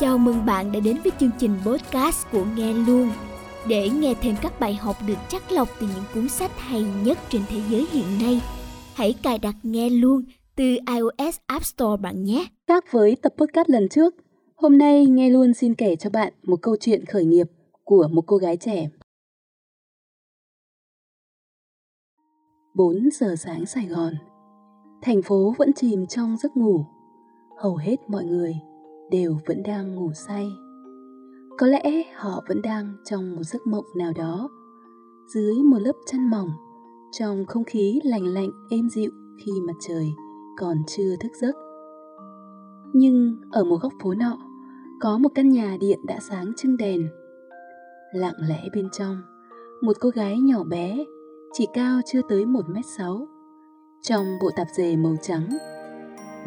Chào mừng bạn đã đến với chương trình podcast của Nghe Luôn. Để nghe thêm các bài học được chắc lọc từ những cuốn sách hay nhất trên thế giới hiện nay, hãy cài đặt Nghe Luôn từ iOS App Store bạn nhé. Khác với tập podcast lần trước, hôm nay Nghe Luôn xin kể cho bạn một câu chuyện khởi nghiệp của một cô gái trẻ. 4 giờ sáng Sài Gòn Thành phố vẫn chìm trong giấc ngủ Hầu hết mọi người đều vẫn đang ngủ say. Có lẽ họ vẫn đang trong một giấc mộng nào đó, dưới một lớp chăn mỏng, trong không khí lành lạnh, êm dịu khi mặt trời còn chưa thức giấc. Nhưng ở một góc phố nọ, có một căn nhà điện đã sáng trưng đèn. Lặng lẽ bên trong, một cô gái nhỏ bé, chỉ cao chưa tới một m sáu, trong bộ tạp dề màu trắng,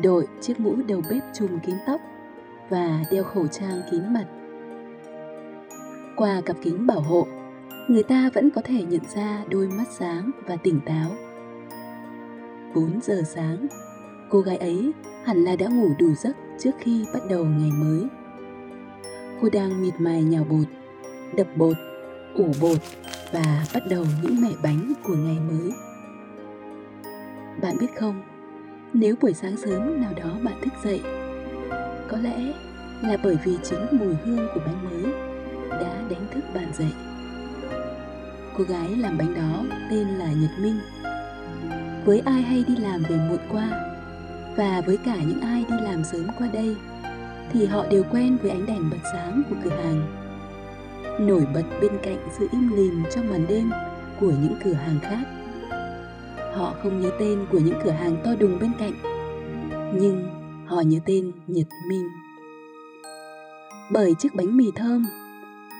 đội chiếc mũ đầu bếp trùm kín tóc và đeo khẩu trang kín mặt. Qua cặp kính bảo hộ, người ta vẫn có thể nhận ra đôi mắt sáng và tỉnh táo. 4 giờ sáng, cô gái ấy hẳn là đã ngủ đủ giấc trước khi bắt đầu ngày mới. Cô đang miệt mài nhào bột, đập bột, ủ bột và bắt đầu những mẻ bánh của ngày mới. Bạn biết không, nếu buổi sáng sớm nào đó bạn thức dậy có lẽ là bởi vì chính mùi hương của bánh mới đã đánh thức bạn dậy. Cô gái làm bánh đó tên là nhật minh. Với ai hay đi làm về muộn qua, và với cả những ai đi làm sớm qua đây, thì họ đều quen với ánh đèn bật sáng của cửa hàng. Nổi bật bên cạnh sự im lìm trong màn đêm của những cửa hàng khác. Họ không nhớ tên của những cửa hàng to đùng bên cạnh, nhưng họ như tên Nhật Minh. Bởi chiếc bánh mì thơm,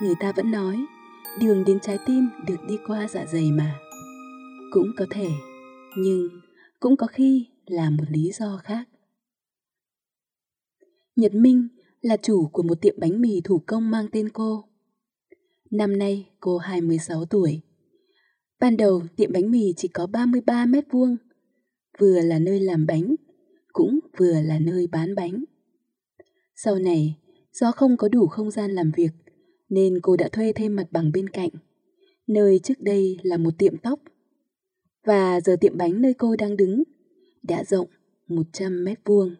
người ta vẫn nói đường đến trái tim được đi qua dạ dày mà. Cũng có thể, nhưng cũng có khi là một lý do khác. Nhật Minh là chủ của một tiệm bánh mì thủ công mang tên cô. Năm nay cô 26 tuổi. Ban đầu tiệm bánh mì chỉ có 33 mét vuông, vừa là nơi làm bánh cũng vừa là nơi bán bánh. Sau này, do không có đủ không gian làm việc, nên cô đã thuê thêm mặt bằng bên cạnh, nơi trước đây là một tiệm tóc. Và giờ tiệm bánh nơi cô đang đứng đã rộng 100 mét vuông.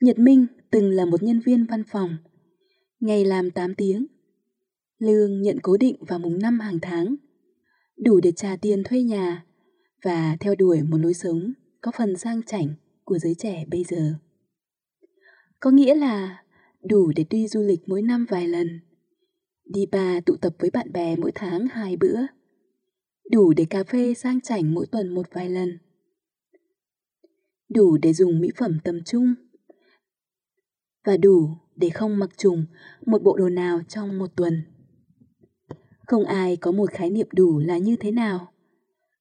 Nhật Minh từng là một nhân viên văn phòng, ngày làm 8 tiếng. Lương nhận cố định vào mùng 5 hàng tháng, đủ để trả tiền thuê nhà và theo đuổi một lối sống có phần sang chảnh của giới trẻ bây giờ. Có nghĩa là đủ để đi du lịch mỗi năm vài lần, đi bà tụ tập với bạn bè mỗi tháng hai bữa, đủ để cà phê sang chảnh mỗi tuần một vài lần, đủ để dùng mỹ phẩm tầm trung, và đủ để không mặc trùng một bộ đồ nào trong một tuần. Không ai có một khái niệm đủ là như thế nào.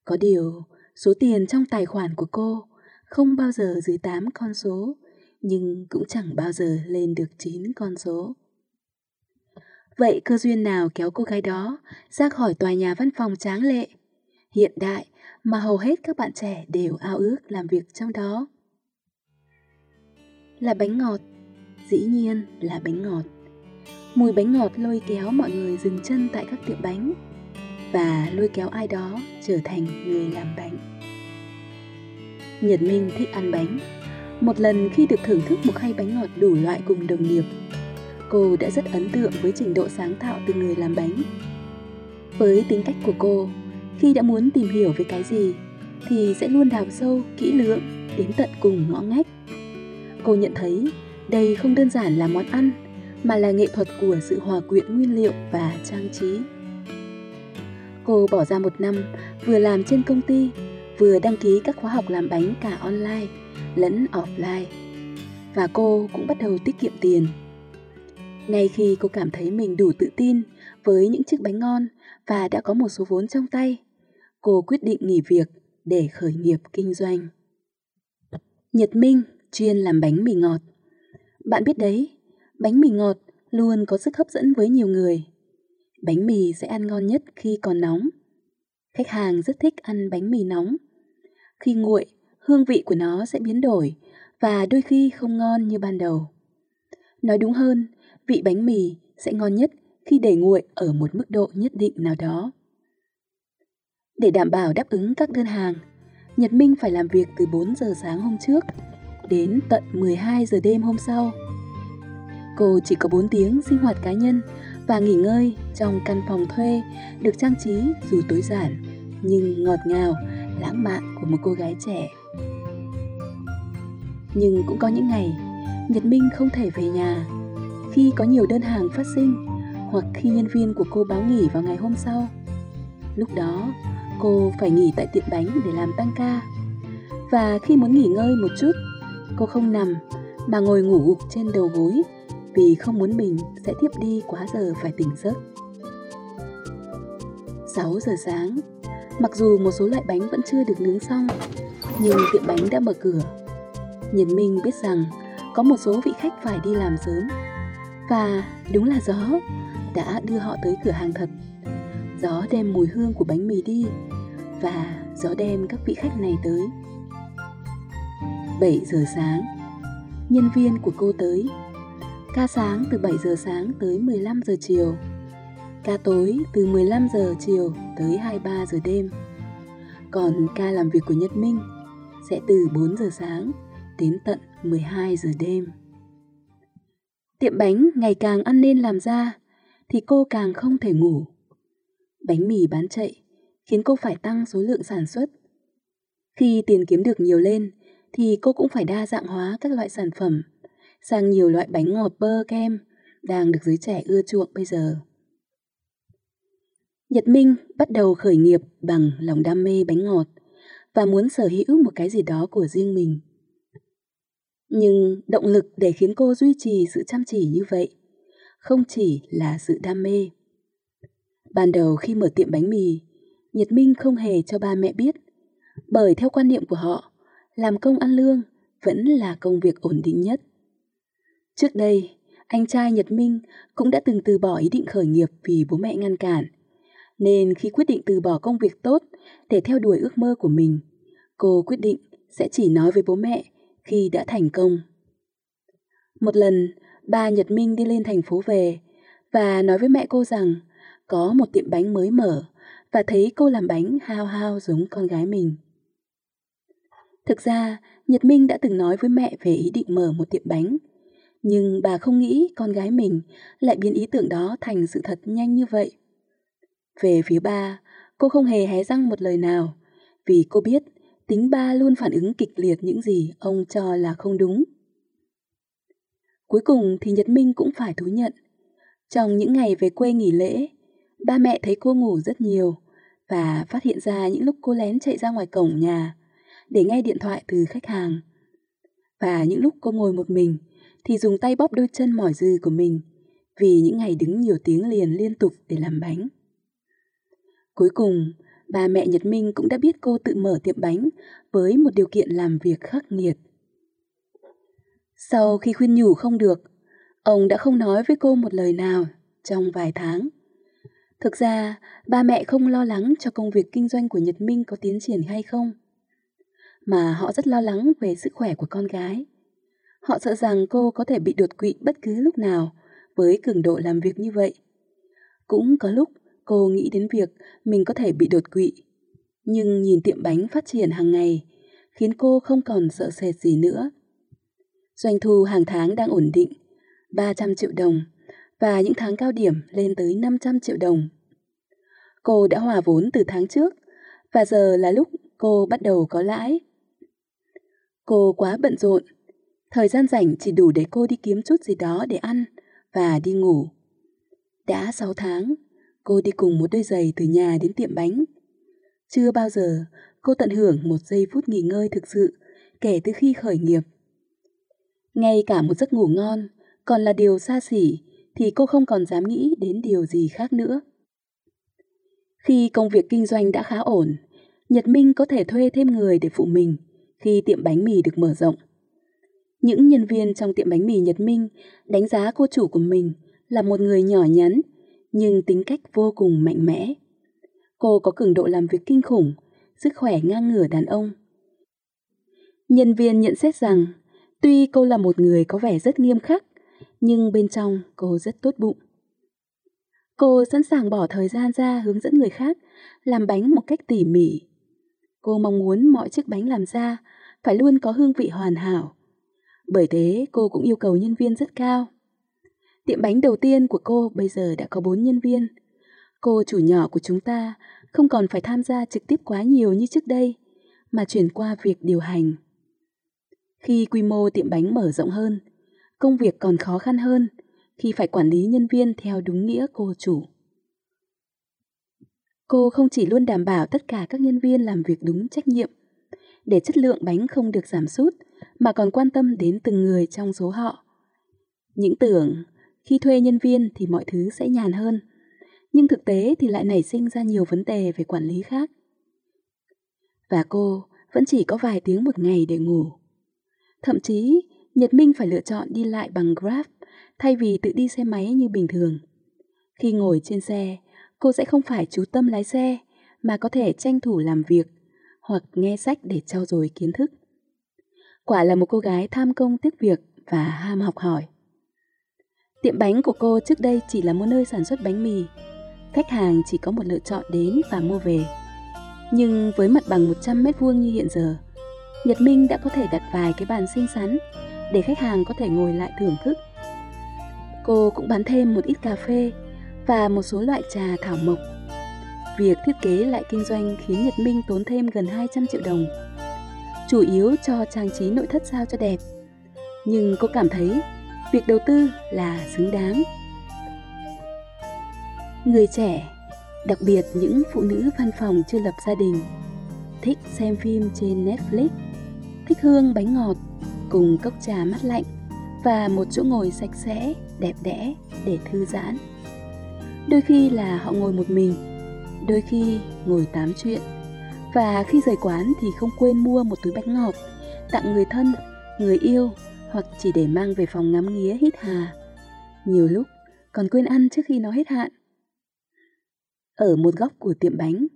Có điều, Số tiền trong tài khoản của cô không bao giờ dưới 8 con số, nhưng cũng chẳng bao giờ lên được 9 con số. Vậy cơ duyên nào kéo cô gái đó ra khỏi tòa nhà văn phòng tráng lệ, hiện đại mà hầu hết các bạn trẻ đều ao ước làm việc trong đó? Là bánh ngọt, dĩ nhiên là bánh ngọt. Mùi bánh ngọt lôi kéo mọi người dừng chân tại các tiệm bánh và lôi kéo ai đó trở thành người làm bánh. Nhật Minh thích ăn bánh. Một lần khi được thưởng thức một khay bánh ngọt đủ loại cùng đồng nghiệp, cô đã rất ấn tượng với trình độ sáng tạo từ người làm bánh. Với tính cách của cô, khi đã muốn tìm hiểu về cái gì thì sẽ luôn đào sâu, kỹ lưỡng đến tận cùng ngõ ngách. Cô nhận thấy đây không đơn giản là món ăn mà là nghệ thuật của sự hòa quyện nguyên liệu và trang trí. Cô bỏ ra một năm vừa làm trên công ty, vừa đăng ký các khóa học làm bánh cả online lẫn offline. Và cô cũng bắt đầu tiết kiệm tiền. Ngay khi cô cảm thấy mình đủ tự tin với những chiếc bánh ngon và đã có một số vốn trong tay, cô quyết định nghỉ việc để khởi nghiệp kinh doanh. Nhật Minh chuyên làm bánh mì ngọt. Bạn biết đấy, bánh mì ngọt luôn có sức hấp dẫn với nhiều người. Bánh mì sẽ ăn ngon nhất khi còn nóng. Khách hàng rất thích ăn bánh mì nóng. Khi nguội, hương vị của nó sẽ biến đổi và đôi khi không ngon như ban đầu. Nói đúng hơn, vị bánh mì sẽ ngon nhất khi để nguội ở một mức độ nhất định nào đó. Để đảm bảo đáp ứng các đơn hàng, Nhật Minh phải làm việc từ 4 giờ sáng hôm trước đến tận 12 giờ đêm hôm sau. Cô chỉ có 4 tiếng sinh hoạt cá nhân và nghỉ ngơi trong căn phòng thuê được trang trí dù tối giản nhưng ngọt ngào, lãng mạn của một cô gái trẻ. Nhưng cũng có những ngày, Nhật Minh không thể về nhà. Khi có nhiều đơn hàng phát sinh hoặc khi nhân viên của cô báo nghỉ vào ngày hôm sau. Lúc đó, cô phải nghỉ tại tiệm bánh để làm tăng ca. Và khi muốn nghỉ ngơi một chút, cô không nằm mà ngồi ngủ gục trên đầu gối vì không muốn mình sẽ tiếp đi quá giờ phải tỉnh giấc. 6 giờ sáng, mặc dù một số loại bánh vẫn chưa được nướng xong, nhưng tiệm bánh đã mở cửa. nhân Minh biết rằng có một số vị khách phải đi làm sớm. Và đúng là gió đã đưa họ tới cửa hàng thật. Gió đem mùi hương của bánh mì đi và gió đem các vị khách này tới. 7 giờ sáng, nhân viên của cô tới. Ca sáng từ 7 giờ sáng tới 15 giờ chiều. Ca tối từ 15 giờ chiều tới 23 giờ đêm. Còn ca làm việc của Nhật Minh sẽ từ 4 giờ sáng đến tận 12 giờ đêm. Tiệm bánh ngày càng ăn nên làm ra thì cô càng không thể ngủ. Bánh mì bán chạy khiến cô phải tăng số lượng sản xuất. Khi tiền kiếm được nhiều lên thì cô cũng phải đa dạng hóa các loại sản phẩm sang nhiều loại bánh ngọt bơ kem đang được giới trẻ ưa chuộng bây giờ. Nhật Minh bắt đầu khởi nghiệp bằng lòng đam mê bánh ngọt và muốn sở hữu một cái gì đó của riêng mình. Nhưng động lực để khiến cô duy trì sự chăm chỉ như vậy không chỉ là sự đam mê. Ban đầu khi mở tiệm bánh mì, Nhật Minh không hề cho ba mẹ biết, bởi theo quan niệm của họ, làm công ăn lương vẫn là công việc ổn định nhất. Trước đây, anh trai Nhật Minh cũng đã từng từ bỏ ý định khởi nghiệp vì bố mẹ ngăn cản. Nên khi quyết định từ bỏ công việc tốt để theo đuổi ước mơ của mình, cô quyết định sẽ chỉ nói với bố mẹ khi đã thành công. Một lần, ba Nhật Minh đi lên thành phố về và nói với mẹ cô rằng có một tiệm bánh mới mở và thấy cô làm bánh hao hao giống con gái mình. Thực ra, Nhật Minh đã từng nói với mẹ về ý định mở một tiệm bánh, nhưng bà không nghĩ con gái mình lại biến ý tưởng đó thành sự thật nhanh như vậy. Về phía ba, cô không hề hé răng một lời nào, vì cô biết tính ba luôn phản ứng kịch liệt những gì ông cho là không đúng. Cuối cùng thì Nhật Minh cũng phải thú nhận. Trong những ngày về quê nghỉ lễ, ba mẹ thấy cô ngủ rất nhiều và phát hiện ra những lúc cô lén chạy ra ngoài cổng nhà để nghe điện thoại từ khách hàng. Và những lúc cô ngồi một mình thì dùng tay bóp đôi chân mỏi dư của mình vì những ngày đứng nhiều tiếng liền liên tục để làm bánh. Cuối cùng, ba mẹ Nhật Minh cũng đã biết cô tự mở tiệm bánh với một điều kiện làm việc khắc nghiệt. Sau khi khuyên nhủ không được, ông đã không nói với cô một lời nào trong vài tháng. Thực ra, ba mẹ không lo lắng cho công việc kinh doanh của Nhật Minh có tiến triển hay không, mà họ rất lo lắng về sức khỏe của con gái. Họ sợ rằng cô có thể bị đột quỵ bất cứ lúc nào với cường độ làm việc như vậy. Cũng có lúc cô nghĩ đến việc mình có thể bị đột quỵ, nhưng nhìn tiệm bánh phát triển hàng ngày khiến cô không còn sợ sệt gì nữa. Doanh thu hàng tháng đang ổn định, 300 triệu đồng và những tháng cao điểm lên tới 500 triệu đồng. Cô đã hòa vốn từ tháng trước và giờ là lúc cô bắt đầu có lãi. Cô quá bận rộn, thời gian rảnh chỉ đủ để cô đi kiếm chút gì đó để ăn và đi ngủ. Đã 6 tháng, cô đi cùng một đôi giày từ nhà đến tiệm bánh. Chưa bao giờ cô tận hưởng một giây phút nghỉ ngơi thực sự kể từ khi khởi nghiệp. Ngay cả một giấc ngủ ngon còn là điều xa xỉ thì cô không còn dám nghĩ đến điều gì khác nữa. Khi công việc kinh doanh đã khá ổn, Nhật Minh có thể thuê thêm người để phụ mình khi tiệm bánh mì được mở rộng. Những nhân viên trong tiệm bánh mì Nhật Minh đánh giá cô chủ của mình là một người nhỏ nhắn nhưng tính cách vô cùng mạnh mẽ. Cô có cường độ làm việc kinh khủng, sức khỏe ngang ngửa đàn ông. Nhân viên nhận xét rằng Tuy cô là một người có vẻ rất nghiêm khắc, Nhưng bên trong cô rất tốt bụng. Cô sẵn sàng bỏ thời gian ra hướng dẫn người khác làm bánh một cách tỉ mỉ. Cô mong muốn mọi chiếc bánh làm ra phải luôn có hương vị hoàn hảo. Bởi thế cô cũng yêu cầu nhân viên rất cao. Tiệm bánh đầu tiên của cô bây giờ đã có 4 nhân viên. Cô chủ nhỏ của chúng ta không còn phải tham gia trực tiếp quá nhiều như trước đây, mà chuyển qua việc điều hành. Khi quy mô tiệm bánh mở rộng hơn, công việc còn khó khăn hơn khi phải quản lý nhân viên theo đúng nghĩa cô chủ. Cô không chỉ luôn đảm bảo tất cả các nhân viên làm việc đúng trách nhiệm, để chất lượng bánh không được giảm sút, mà còn quan tâm đến từng người trong số họ. Những tưởng khi thuê nhân viên thì mọi thứ sẽ nhàn hơn, nhưng thực tế thì lại nảy sinh ra nhiều vấn đề về quản lý khác. Và cô vẫn chỉ có vài tiếng một ngày để ngủ. Thậm chí, Nhật Minh phải lựa chọn đi lại bằng Grab thay vì tự đi xe máy như bình thường. Khi ngồi trên xe, cô sẽ không phải chú tâm lái xe mà có thể tranh thủ làm việc hoặc nghe sách để trau dồi kiến thức. Quả là một cô gái tham công tiếc việc và ham học hỏi. Tiệm bánh của cô trước đây chỉ là một nơi sản xuất bánh mì. Khách hàng chỉ có một lựa chọn đến và mua về. Nhưng với mặt bằng 100 mét vuông như hiện giờ, Nhật Minh đã có thể đặt vài cái bàn xinh xắn để khách hàng có thể ngồi lại thưởng thức. Cô cũng bán thêm một ít cà phê và một số loại trà thảo mộc. Việc thiết kế lại kinh doanh khiến Nhật Minh tốn thêm gần 200 triệu đồng. Chủ yếu cho trang trí nội thất sao cho đẹp. Nhưng cô cảm thấy việc đầu tư là xứng đáng. Người trẻ, đặc biệt những phụ nữ văn phòng chưa lập gia đình, thích xem phim trên Netflix, thích hương bánh ngọt cùng cốc trà mát lạnh và một chỗ ngồi sạch sẽ, đẹp đẽ để thư giãn. Đôi khi là họ ngồi một mình, đôi khi ngồi tám chuyện. Và khi rời quán thì không quên mua một túi bánh ngọt, tặng người thân, người yêu hoặc chỉ để mang về phòng ngắm nghía hít hà. Nhiều lúc còn quên ăn trước khi nó hết hạn. Ở một góc của tiệm bánh,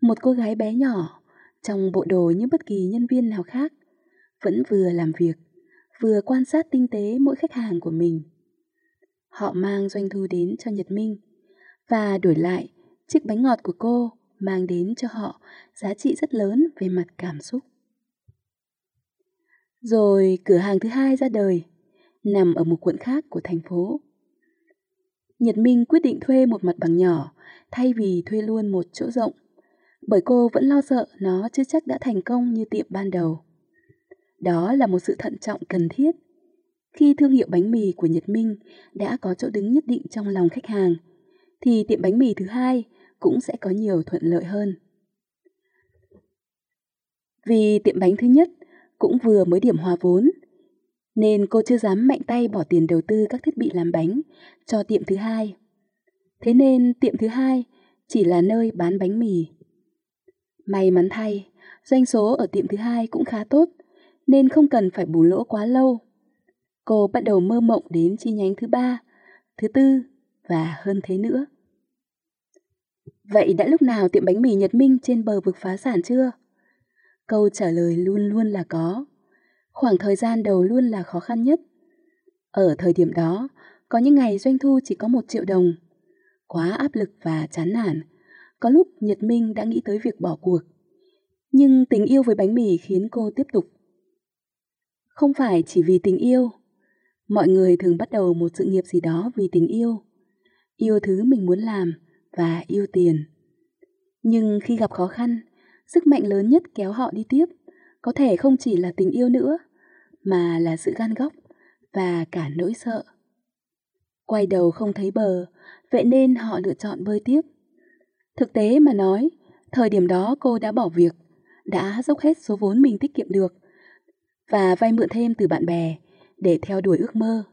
một cô gái bé nhỏ trong bộ đồ như bất kỳ nhân viên nào khác vẫn vừa làm việc, vừa quan sát tinh tế mỗi khách hàng của mình. Họ mang doanh thu đến cho Nhật Minh và đổi lại chiếc bánh ngọt của cô mang đến cho họ giá trị rất lớn về mặt cảm xúc. Rồi cửa hàng thứ hai ra đời, nằm ở một quận khác của thành phố. Nhật Minh quyết định thuê một mặt bằng nhỏ thay vì thuê luôn một chỗ rộng, bởi cô vẫn lo sợ nó chưa chắc đã thành công như tiệm ban đầu. Đó là một sự thận trọng cần thiết. Khi thương hiệu bánh mì của Nhật Minh đã có chỗ đứng nhất định trong lòng khách hàng, thì tiệm bánh mì thứ hai cũng sẽ có nhiều thuận lợi hơn. Vì tiệm bánh thứ nhất cũng vừa mới điểm hòa vốn, nên cô chưa dám mạnh tay bỏ tiền đầu tư các thiết bị làm bánh cho tiệm thứ hai. Thế nên tiệm thứ hai chỉ là nơi bán bánh mì. May mắn thay, doanh số ở tiệm thứ hai cũng khá tốt, nên không cần phải bù lỗ quá lâu. Cô bắt đầu mơ mộng đến chi nhánh thứ ba, thứ tư và hơn thế nữa. Vậy đã lúc nào tiệm bánh mì Nhật Minh trên bờ vực phá sản chưa? Câu trả lời luôn luôn là có. Khoảng thời gian đầu luôn là khó khăn nhất. Ở thời điểm đó, có những ngày doanh thu chỉ có một triệu đồng. Quá áp lực và chán nản, có lúc Nhật Minh đã nghĩ tới việc bỏ cuộc. Nhưng tình yêu với bánh mì khiến cô tiếp tục. Không phải chỉ vì tình yêu. Mọi người thường bắt đầu một sự nghiệp gì đó vì tình yêu. Yêu thứ mình muốn làm và yêu tiền. Nhưng khi gặp khó khăn, sức mạnh lớn nhất kéo họ đi tiếp có thể không chỉ là tình yêu nữa, mà là sự gan góc và cả nỗi sợ. Quay đầu không thấy bờ, vậy nên họ lựa chọn bơi tiếp. Thực tế mà nói, thời điểm đó cô đã bỏ việc, đã dốc hết số vốn mình tiết kiệm được và vay mượn thêm từ bạn bè để theo đuổi ước mơ.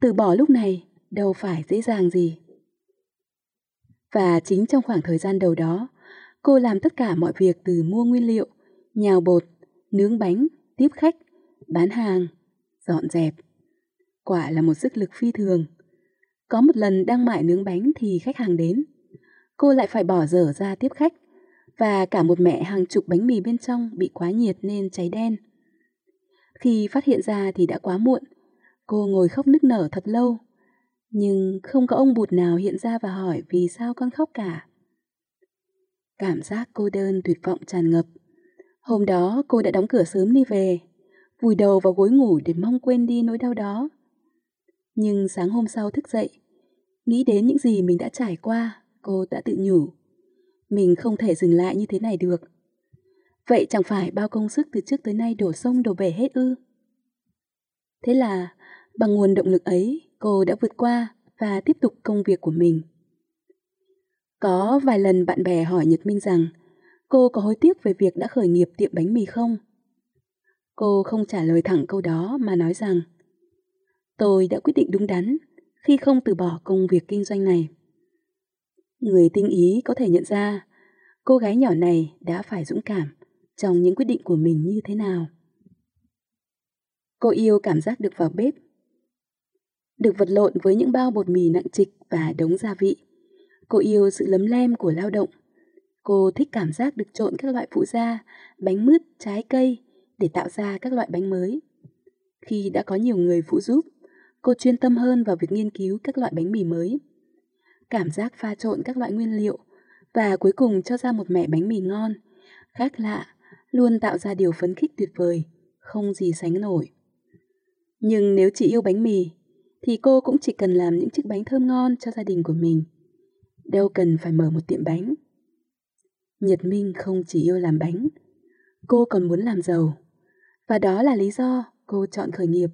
Từ bỏ lúc này đâu phải dễ dàng gì. Và chính trong khoảng thời gian đầu đó, cô làm tất cả mọi việc từ mua nguyên liệu, nhào bột, nướng bánh, tiếp khách, bán hàng, dọn dẹp. Quả là một sức lực phi thường. Có một lần đang mải nướng bánh thì khách hàng đến. Cô lại phải bỏ dở ra tiếp khách và cả một mẹ hàng chục bánh mì bên trong bị quá nhiệt nên cháy đen. Khi phát hiện ra thì đã quá muộn Cô ngồi khóc nức nở thật lâu, nhưng không có ông bụt nào hiện ra và hỏi vì sao con khóc cả. Cảm giác cô đơn tuyệt vọng tràn ngập. Hôm đó cô đã đóng cửa sớm đi về, vùi đầu vào gối ngủ để mong quên đi nỗi đau đó. Nhưng sáng hôm sau thức dậy, nghĩ đến những gì mình đã trải qua, cô đã tự nhủ. Mình không thể dừng lại như thế này được. Vậy chẳng phải bao công sức từ trước tới nay đổ sông đổ bể hết ư? Thế là, bằng nguồn động lực ấy, cô đã vượt qua và tiếp tục công việc của mình. Có vài lần bạn bè hỏi Nhật Minh rằng cô có hối tiếc về việc đã khởi nghiệp tiệm bánh mì không? Cô không trả lời thẳng câu đó mà nói rằng Tôi đã quyết định đúng đắn khi không từ bỏ công việc kinh doanh này. Người tinh ý có thể nhận ra cô gái nhỏ này đã phải dũng cảm trong những quyết định của mình như thế nào. Cô yêu cảm giác được vào bếp, được vật lộn với những bao bột mì nặng trịch và đống gia vị. Cô yêu sự lấm lem của lao động. Cô thích cảm giác được trộn các loại phụ gia, bánh mứt, trái cây để tạo ra các loại bánh mới. Khi đã có nhiều người phụ giúp, cô chuyên tâm hơn vào việc nghiên cứu các loại bánh mì mới. Cảm giác pha trộn các loại nguyên liệu và cuối cùng cho ra một mẻ bánh mì ngon, khác lạ, luôn tạo ra điều phấn khích tuyệt vời, không gì sánh nổi. Nhưng nếu chỉ yêu bánh mì, thì cô cũng chỉ cần làm những chiếc bánh thơm ngon cho gia đình của mình. Đâu cần phải mở một tiệm bánh. Nhật Minh không chỉ yêu làm bánh, cô còn muốn làm giàu. Và đó là lý do cô chọn khởi nghiệp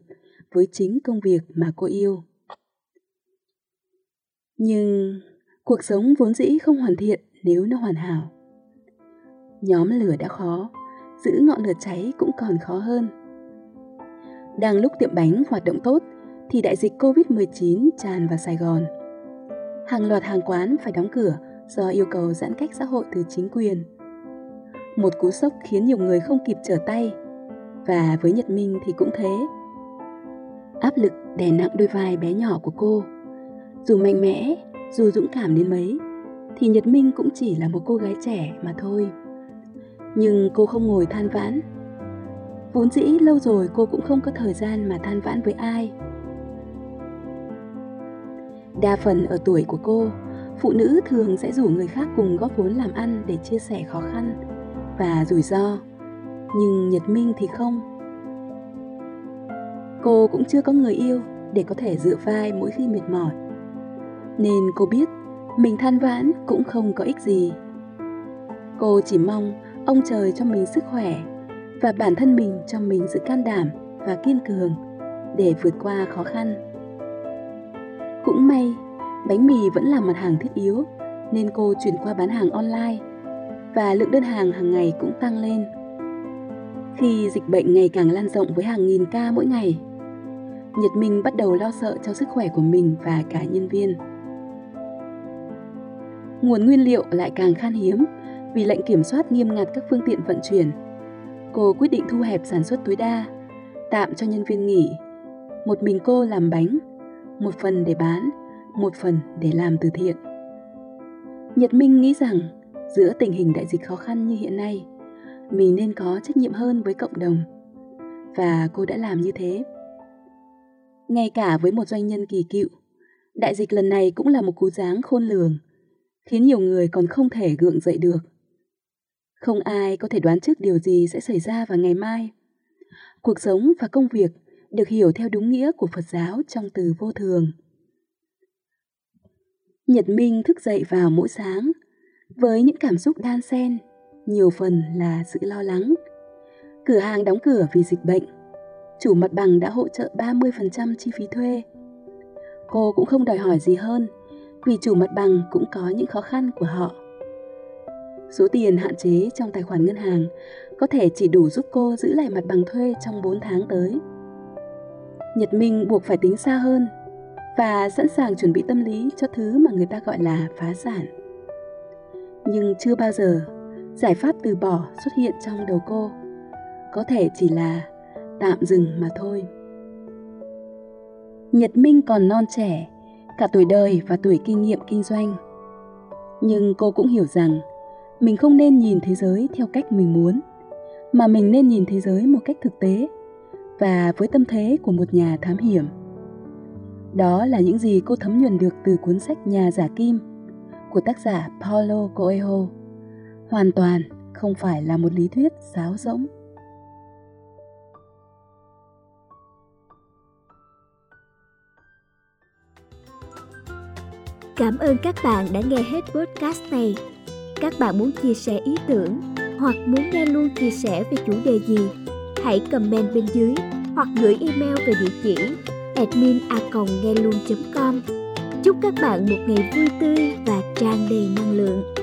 với chính công việc mà cô yêu. Nhưng cuộc sống vốn dĩ không hoàn thiện nếu nó hoàn hảo. Nhóm lửa đã khó, giữ ngọn lửa cháy cũng còn khó hơn. Đang lúc tiệm bánh hoạt động tốt thì đại dịch Covid-19 tràn vào Sài Gòn. Hàng loạt hàng quán phải đóng cửa do yêu cầu giãn cách xã hội từ chính quyền. Một cú sốc khiến nhiều người không kịp trở tay, và với Nhật Minh thì cũng thế. Áp lực đè nặng đôi vai bé nhỏ của cô. Dù mạnh mẽ, dù dũng cảm đến mấy, thì Nhật Minh cũng chỉ là một cô gái trẻ mà thôi. Nhưng cô không ngồi than vãn. Vốn dĩ lâu rồi cô cũng không có thời gian mà than vãn với ai. Đa phần ở tuổi của cô, phụ nữ thường sẽ rủ người khác cùng góp vốn làm ăn để chia sẻ khó khăn và rủi ro. Nhưng Nhật Minh thì không. Cô cũng chưa có người yêu để có thể dựa vai mỗi khi mệt mỏi. Nên cô biết mình than vãn cũng không có ích gì. Cô chỉ mong ông trời cho mình sức khỏe và bản thân mình cho mình sự can đảm và kiên cường để vượt qua khó khăn. Cũng may, bánh mì vẫn là mặt hàng thiết yếu nên cô chuyển qua bán hàng online và lượng đơn hàng hàng ngày cũng tăng lên. Khi dịch bệnh ngày càng lan rộng với hàng nghìn ca mỗi ngày, Nhật Minh bắt đầu lo sợ cho sức khỏe của mình và cả nhân viên. Nguồn nguyên liệu lại càng khan hiếm vì lệnh kiểm soát nghiêm ngặt các phương tiện vận chuyển. Cô quyết định thu hẹp sản xuất tối đa, tạm cho nhân viên nghỉ. Một mình cô làm bánh, một phần để bán, một phần để làm từ thiện. Nhật Minh nghĩ rằng giữa tình hình đại dịch khó khăn như hiện nay, mình nên có trách nhiệm hơn với cộng đồng. Và cô đã làm như thế. Ngay cả với một doanh nhân kỳ cựu, đại dịch lần này cũng là một cú giáng khôn lường, khiến nhiều người còn không thể gượng dậy được. Không ai có thể đoán trước điều gì sẽ xảy ra vào ngày mai. Cuộc sống và công việc được hiểu theo đúng nghĩa của Phật giáo trong từ vô thường. Nhật Minh thức dậy vào mỗi sáng với những cảm xúc đan xen, nhiều phần là sự lo lắng. Cửa hàng đóng cửa vì dịch bệnh. Chủ mặt bằng đã hỗ trợ 30% chi phí thuê. Cô cũng không đòi hỏi gì hơn vì chủ mặt bằng cũng có những khó khăn của họ. Số tiền hạn chế trong tài khoản ngân hàng có thể chỉ đủ giúp cô giữ lại mặt bằng thuê trong 4 tháng tới. Nhật Minh buộc phải tính xa hơn và sẵn sàng chuẩn bị tâm lý cho thứ mà người ta gọi là phá sản. Nhưng chưa bao giờ giải pháp từ bỏ xuất hiện trong đầu cô. Có thể chỉ là tạm dừng mà thôi. Nhật Minh còn non trẻ, cả tuổi đời và tuổi kinh nghiệm kinh doanh. Nhưng cô cũng hiểu rằng mình không nên nhìn thế giới theo cách mình muốn, mà mình nên nhìn thế giới một cách thực tế và với tâm thế của một nhà thám hiểm. Đó là những gì cô thấm nhuần được từ cuốn sách Nhà giả kim của tác giả Paulo Coelho. Hoàn toàn không phải là một lý thuyết sáo rỗng. Cảm ơn các bạn đã nghe hết podcast này. Các bạn muốn chia sẻ ý tưởng hoặc muốn nghe luôn chia sẻ về chủ đề gì? Hãy comment bên dưới hoặc gửi email về địa chỉ admin com Chúc các bạn một ngày vui tươi và tràn đầy năng lượng.